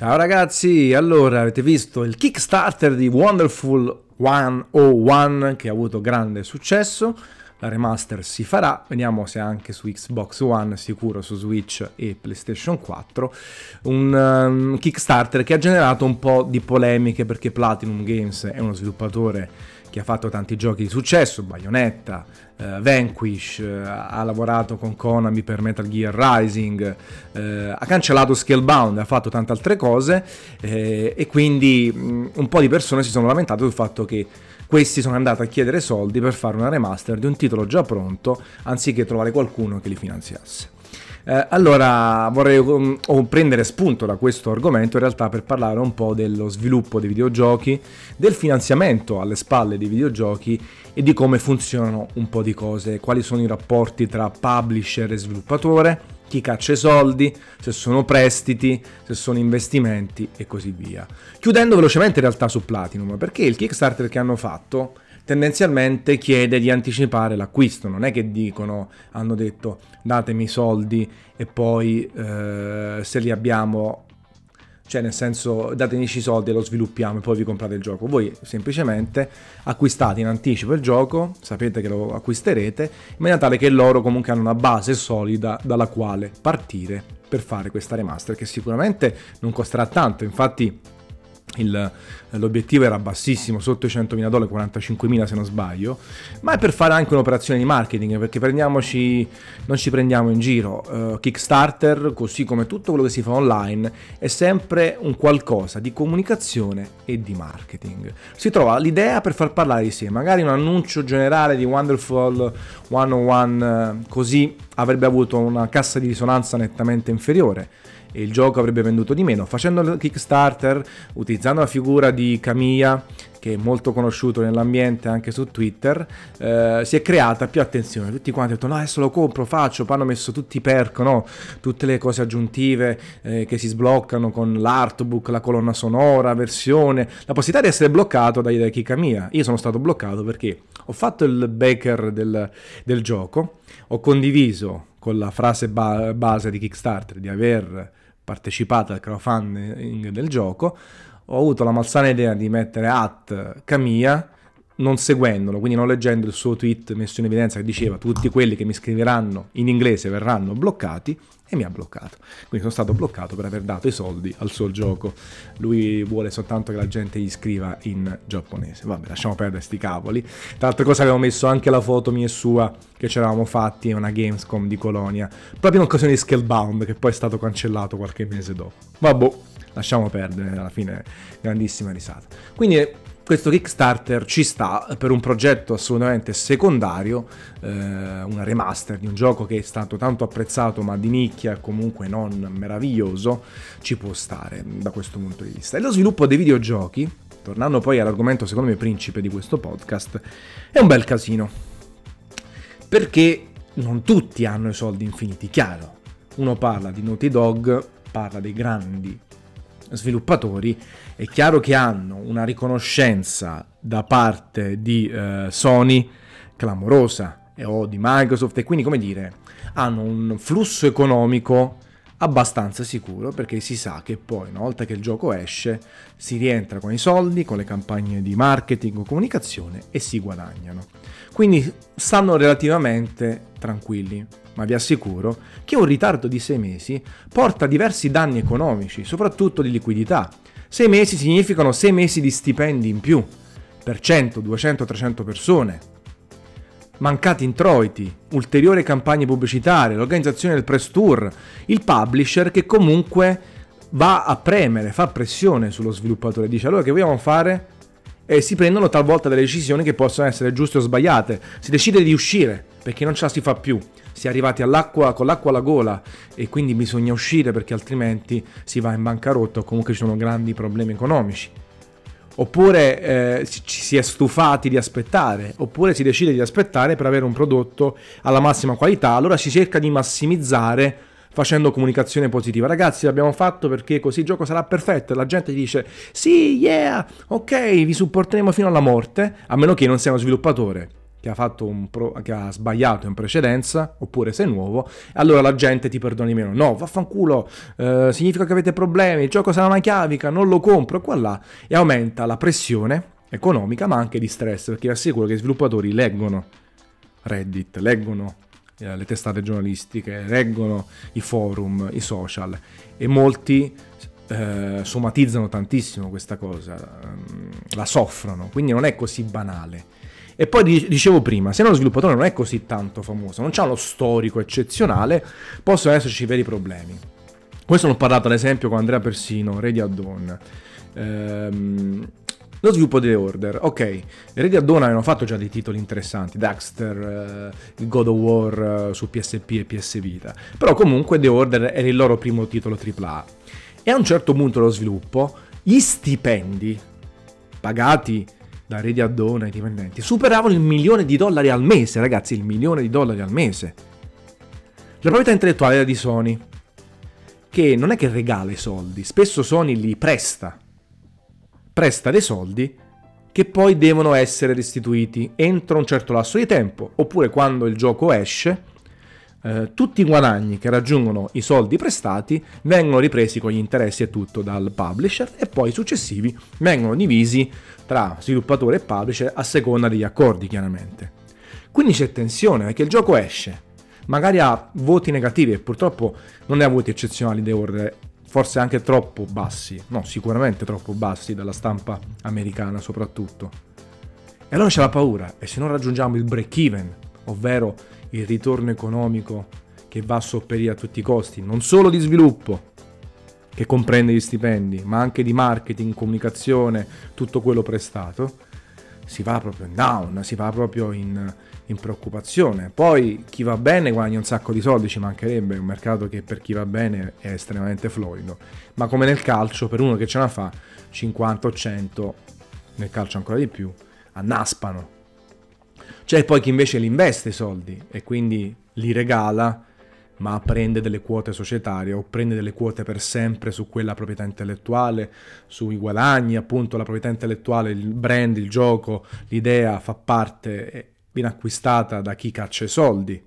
Ciao ragazzi, allora avete visto il Kickstarter di Wonderful 101 che ha avuto grande successo, la remaster si farà, vediamo se anche su Xbox One, sicuro su Switch e PlayStation 4, un um, Kickstarter che ha generato un po' di polemiche perché Platinum Games è uno sviluppatore che ha fatto tanti giochi di successo, Bayonetta, eh, Vanquish, eh, ha lavorato con Konami per Metal Gear Rising, eh, ha cancellato Scalebound, ha fatto tante altre cose eh, e quindi mh, mm, un po' di persone si sono lamentate sul fatto che questi sono andati a chiedere soldi per fare una remaster di un titolo già pronto anziché trovare qualcuno che li finanziasse. Eh, allora vorrei um, prendere spunto da questo argomento in realtà per parlare un po' dello sviluppo dei videogiochi, del finanziamento alle spalle dei videogiochi e di come funzionano un po' di cose, quali sono i rapporti tra publisher e sviluppatore, chi caccia i soldi, se sono prestiti, se sono investimenti e così via. Chiudendo velocemente in realtà su Platinum, perché il Kickstarter che hanno fatto tendenzialmente chiede di anticipare l'acquisto, non è che dicono, hanno detto datemi i soldi e poi eh, se li abbiamo, cioè nel senso datemi i soldi e lo sviluppiamo e poi vi comprate il gioco. Voi semplicemente acquistate in anticipo il gioco, sapete che lo acquisterete, in maniera tale che loro comunque hanno una base solida dalla quale partire per fare questa remaster che sicuramente non costerà tanto, infatti il, l'obiettivo era bassissimo, sotto i 100.000 dollari, 45.000 se non sbaglio, ma è per fare anche un'operazione di marketing, perché prendiamoci, non ci prendiamo in giro. Uh, Kickstarter, così come tutto quello che si fa online, è sempre un qualcosa di comunicazione e di marketing. Si trova l'idea per far parlare di sé, magari un annuncio generale di Wonderful 101 così avrebbe avuto una cassa di risonanza nettamente inferiore il gioco avrebbe venduto di meno. Facendo il Kickstarter, utilizzando la figura di Kamiya, che è molto conosciuto nell'ambiente anche su Twitter, eh, si è creata più attenzione. Tutti quanti hanno detto: No, adesso lo compro, faccio. Poi hanno messo tutti i perk, no? tutte le cose aggiuntive eh, che si sbloccano con l'artbook, la colonna sonora, versione, la possibilità di essere bloccato dai, dai Kamiya. Io sono stato bloccato perché ho fatto il baker del, del gioco, ho condiviso con la frase ba- base di Kickstarter di aver partecipato al crowdfunding del gioco, ho avuto la malsana idea di mettere at Camilla non seguendolo, quindi non leggendo il suo tweet messo in evidenza che diceva tutti quelli che mi scriveranno in inglese verranno bloccati e mi ha bloccato. Quindi sono stato bloccato per aver dato i soldi al suo gioco. Lui vuole soltanto che la gente gli scriva in giapponese. Vabbè, lasciamo perdere sti cavoli. Tra l'altro cosa avevo messo anche la foto mia e sua che ci eravamo fatti a una Gamescom di Colonia, proprio in occasione di Scalebound che poi è stato cancellato qualche mese dopo. Vabbè, lasciamo perdere, alla fine grandissima risata. Quindi questo Kickstarter ci sta per un progetto assolutamente secondario, eh, una remaster di un gioco che è stato tanto apprezzato ma di nicchia comunque non meraviglioso, ci può stare da questo punto di vista. E lo sviluppo dei videogiochi, tornando poi all'argomento secondo me principe di questo podcast, è un bel casino. Perché non tutti hanno i soldi infiniti, chiaro. Uno parla di Naughty Dog, parla dei grandi sviluppatori, è chiaro che hanno una riconoscenza da parte di eh, Sony clamorosa e o di Microsoft e quindi come dire hanno un flusso economico abbastanza sicuro perché si sa che poi una volta che il gioco esce si rientra con i soldi, con le campagne di marketing o comunicazione e si guadagnano. Quindi stanno relativamente tranquilli, ma vi assicuro che un ritardo di sei mesi porta diversi danni economici, soprattutto di liquidità. Sei mesi significano sei mesi di stipendi in più per 100, 200, 300 persone mancati introiti, ulteriori campagne pubblicitarie, l'organizzazione del press tour, il publisher che comunque va a premere, fa pressione sullo sviluppatore, dice allora che vogliamo fare? E si prendono talvolta delle decisioni che possono essere giuste o sbagliate, si decide di uscire perché non ce la si fa più, si è arrivati all'acqua con l'acqua alla gola e quindi bisogna uscire perché altrimenti si va in bancarotta o comunque ci sono grandi problemi economici. Oppure eh, ci si è stufati di aspettare, oppure si decide di aspettare per avere un prodotto alla massima qualità, allora si cerca di massimizzare facendo comunicazione positiva. Ragazzi, l'abbiamo fatto perché così il gioco sarà perfetto. La gente dice: Sì, yeah, ok, vi supporteremo fino alla morte, a meno che non sia uno sviluppatore che ha, pro- che ha, sbagliato in precedenza, oppure sei nuovo, allora la gente ti perdoni meno. No, vaffanculo, eh, significa che avete problemi, il gioco sarà una chiavica, non lo compro, qua là. E aumenta la pressione economica, ma anche di stress, perché vi assicuro che i sviluppatori leggono Reddit, leggono eh, le testate giornalistiche, leggono i forum, i social, e molti eh, somatizzano tantissimo questa cosa, ehm, la soffrono, quindi non è così banale. E poi dicevo prima, se uno sviluppatore non è così tanto famoso, non ha lo storico eccezionale, possono esserci veri problemi. Questo l'ho parlato ad esempio con Andrea Persino, Ready Dawn. Ehm, lo sviluppo delle order, ok, Ready at Dawn avevano fatto già dei titoli interessanti, Daxter, uh, God of War uh, su PSP e PS Vita, però comunque The Order era il loro primo titolo AAA. E a un certo punto dello sviluppo, gli stipendi pagati da Ready Addon ai dipendenti, superavano il milione di dollari al mese, ragazzi, il milione di dollari al mese. La proprietà intellettuale era di Sony, che non è che regala i soldi, spesso Sony li presta. Presta dei soldi che poi devono essere restituiti entro un certo lasso di tempo, oppure quando il gioco esce eh, tutti i guadagni che raggiungono i soldi prestati vengono ripresi con gli interessi e tutto dal publisher e poi i successivi vengono divisi tra sviluppatore e publisher a seconda degli accordi chiaramente. Quindi c'è tensione perché il gioco esce, magari ha voti negativi e purtroppo non ne ha voti eccezionali The Order, forse anche troppo bassi, no sicuramente troppo bassi dalla stampa americana soprattutto. E allora c'è la paura e se non raggiungiamo il break even, ovvero il ritorno economico che va a sopperire a tutti i costi, non solo di sviluppo, che comprende gli stipendi, ma anche di marketing, comunicazione, tutto quello prestato, si va proprio in down, si va proprio in, in preoccupazione. Poi chi va bene guadagna un sacco di soldi, ci mancherebbe, è un mercato che per chi va bene è estremamente florido, ma come nel calcio, per uno che ce la fa, 50 o 100, nel calcio ancora di più, annaspano c'è poi chi invece li investe i soldi e quindi li regala, ma prende delle quote societarie o prende delle quote per sempre su quella proprietà intellettuale, sui guadagni, appunto la proprietà intellettuale, il brand, il gioco, l'idea fa parte, viene acquistata da chi caccia i soldi.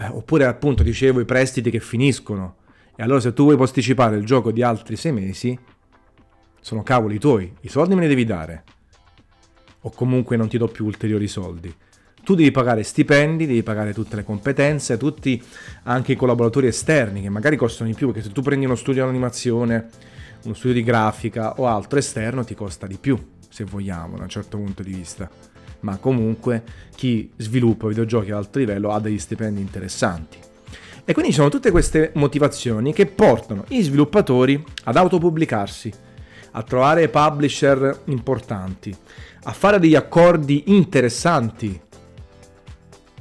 Eh, oppure appunto dicevo i prestiti che finiscono. E allora se tu vuoi posticipare il gioco di altri sei mesi, sono cavoli tuoi, i soldi me li devi dare o comunque non ti do più ulteriori soldi. Tu devi pagare stipendi, devi pagare tutte le competenze, tutti anche i collaboratori esterni che magari costano di più, perché se tu prendi uno studio di animazione, uno studio di grafica o altro esterno ti costa di più, se vogliamo, da un certo punto di vista. Ma comunque chi sviluppa videogiochi ad alto livello ha degli stipendi interessanti. E quindi ci sono tutte queste motivazioni che portano i sviluppatori ad autopubblicarsi, a trovare publisher importanti, a fare degli accordi interessanti,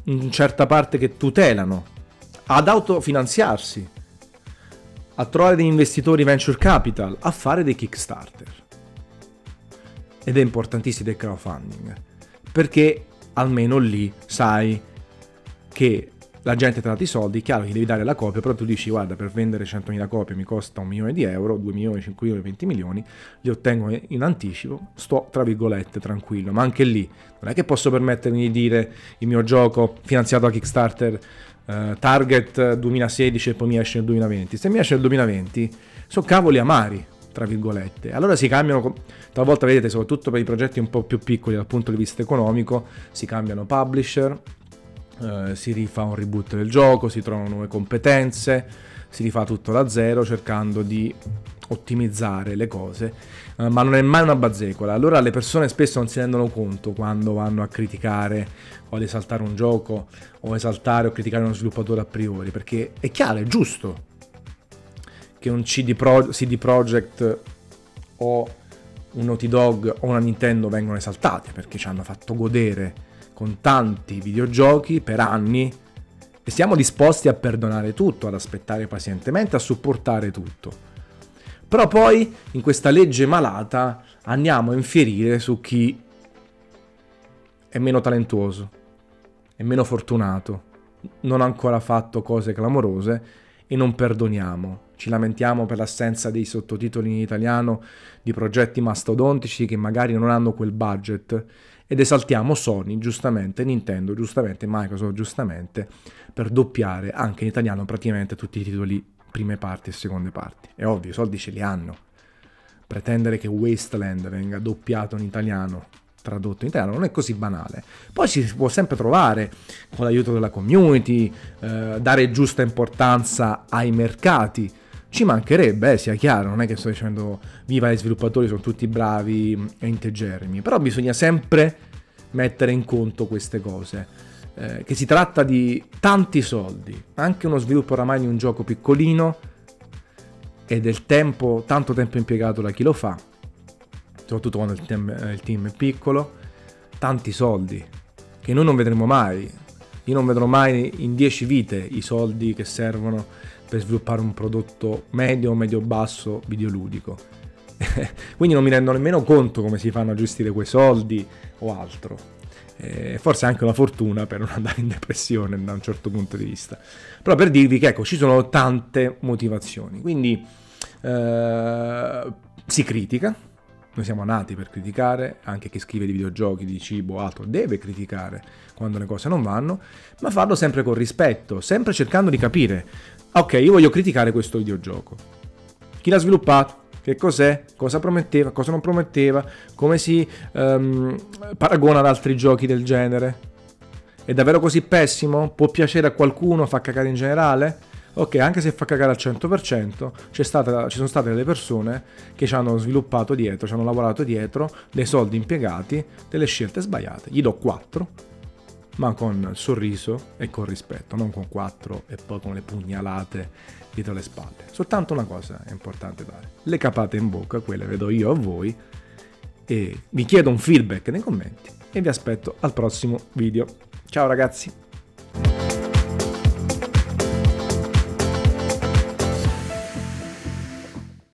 in certa parte che tutelano, ad autofinanziarsi, a trovare degli investitori venture capital, a fare dei Kickstarter. Ed è importantissimo il crowdfunding, perché almeno lì sai che la gente ti ha dato i soldi, chiaro che devi dare la copia, però tu dici guarda per vendere 100.000 copie mi costa un milione di euro, 2 milioni, 5 milioni, 20 milioni, li ottengo in anticipo, sto tra virgolette tranquillo, ma anche lì non è che posso permettermi di dire il mio gioco finanziato da Kickstarter eh, target 2016 e poi mi esce nel 2020, se mi esce nel 2020 sono cavoli amari, tra virgolette. Allora si cambiano, talvolta vedete, soprattutto per i progetti un po' più piccoli dal punto di vista economico, si cambiano publisher, eh, si rifà un reboot del gioco, si trovano nuove competenze, si rifà tutto da zero cercando di ottimizzare le cose, eh, ma non è mai una bazzecola. Allora le persone spesso non si rendono conto quando vanno a criticare o ad esaltare un gioco o esaltare o criticare uno sviluppatore a priori, perché è chiaro, è giusto che un CD, Pro, CD Projekt o un Naughty Dog o una Nintendo vengono esaltati perché ci hanno fatto godere con tanti videogiochi per anni e siamo disposti a perdonare tutto, ad aspettare pazientemente, a supportare tutto. Però poi in questa legge malata andiamo a infierire su chi è meno talentuoso, è meno fortunato, non ha ancora fatto cose clamorose e non perdoniamo. Ci lamentiamo per l'assenza dei sottotitoli in italiano di progetti mastodontici che magari non hanno quel budget ed esaltiamo Sony, giustamente, Nintendo, giustamente, Microsoft, giustamente, per doppiare anche in italiano praticamente tutti i titoli prime parti e seconde parti. È ovvio, i soldi ce li hanno. Pretendere che Wasteland venga doppiato in italiano, tradotto in italiano, non è così banale. Poi si può sempre trovare, con l'aiuto della community, eh, dare giusta importanza ai mercati, ci mancherebbe, eh, sia chiaro, non è che sto dicendo viva gli sviluppatori, sono tutti bravi e integerrimi, però bisogna sempre mettere in conto queste cose. Eh, che si tratta di tanti soldi, anche uno sviluppo oramai di un gioco piccolino e del tempo, tanto tempo impiegato da chi lo fa, soprattutto quando il team, eh, il team è piccolo, tanti soldi che noi non vedremo mai. Io non vedrò mai in 10 vite i soldi che servono per sviluppare un prodotto medio o medio-basso videoludico. Quindi non mi rendo nemmeno conto come si fanno a gestire quei soldi o altro. Eh, forse anche una fortuna per non andare in depressione da un certo punto di vista. Però per dirvi che ecco, ci sono tante motivazioni. Quindi eh, si critica, noi siamo nati per criticare, anche chi scrive di videogiochi, di cibo o altro deve criticare quando le cose non vanno, ma farlo sempre con rispetto, sempre cercando di capire ok, io voglio criticare questo videogioco. Chi l'ha sviluppato? Che cos'è? Cosa prometteva? Cosa non prometteva? Come si um, paragona ad altri giochi del genere? È davvero così pessimo? Può piacere a qualcuno? Fa cagare in generale? Ok, anche se fa cagare al 100%, stata, ci sono state delle persone che ci hanno sviluppato dietro, ci hanno lavorato dietro, dei soldi impiegati, delle scelte sbagliate. Gli do 4, ma con sorriso e con rispetto, non con quattro e poi con le pugnalate dietro le spalle. Soltanto una cosa è importante dare, le capate in bocca, quelle vedo io a voi, e vi chiedo un feedback nei commenti e vi aspetto al prossimo video. Ciao ragazzi!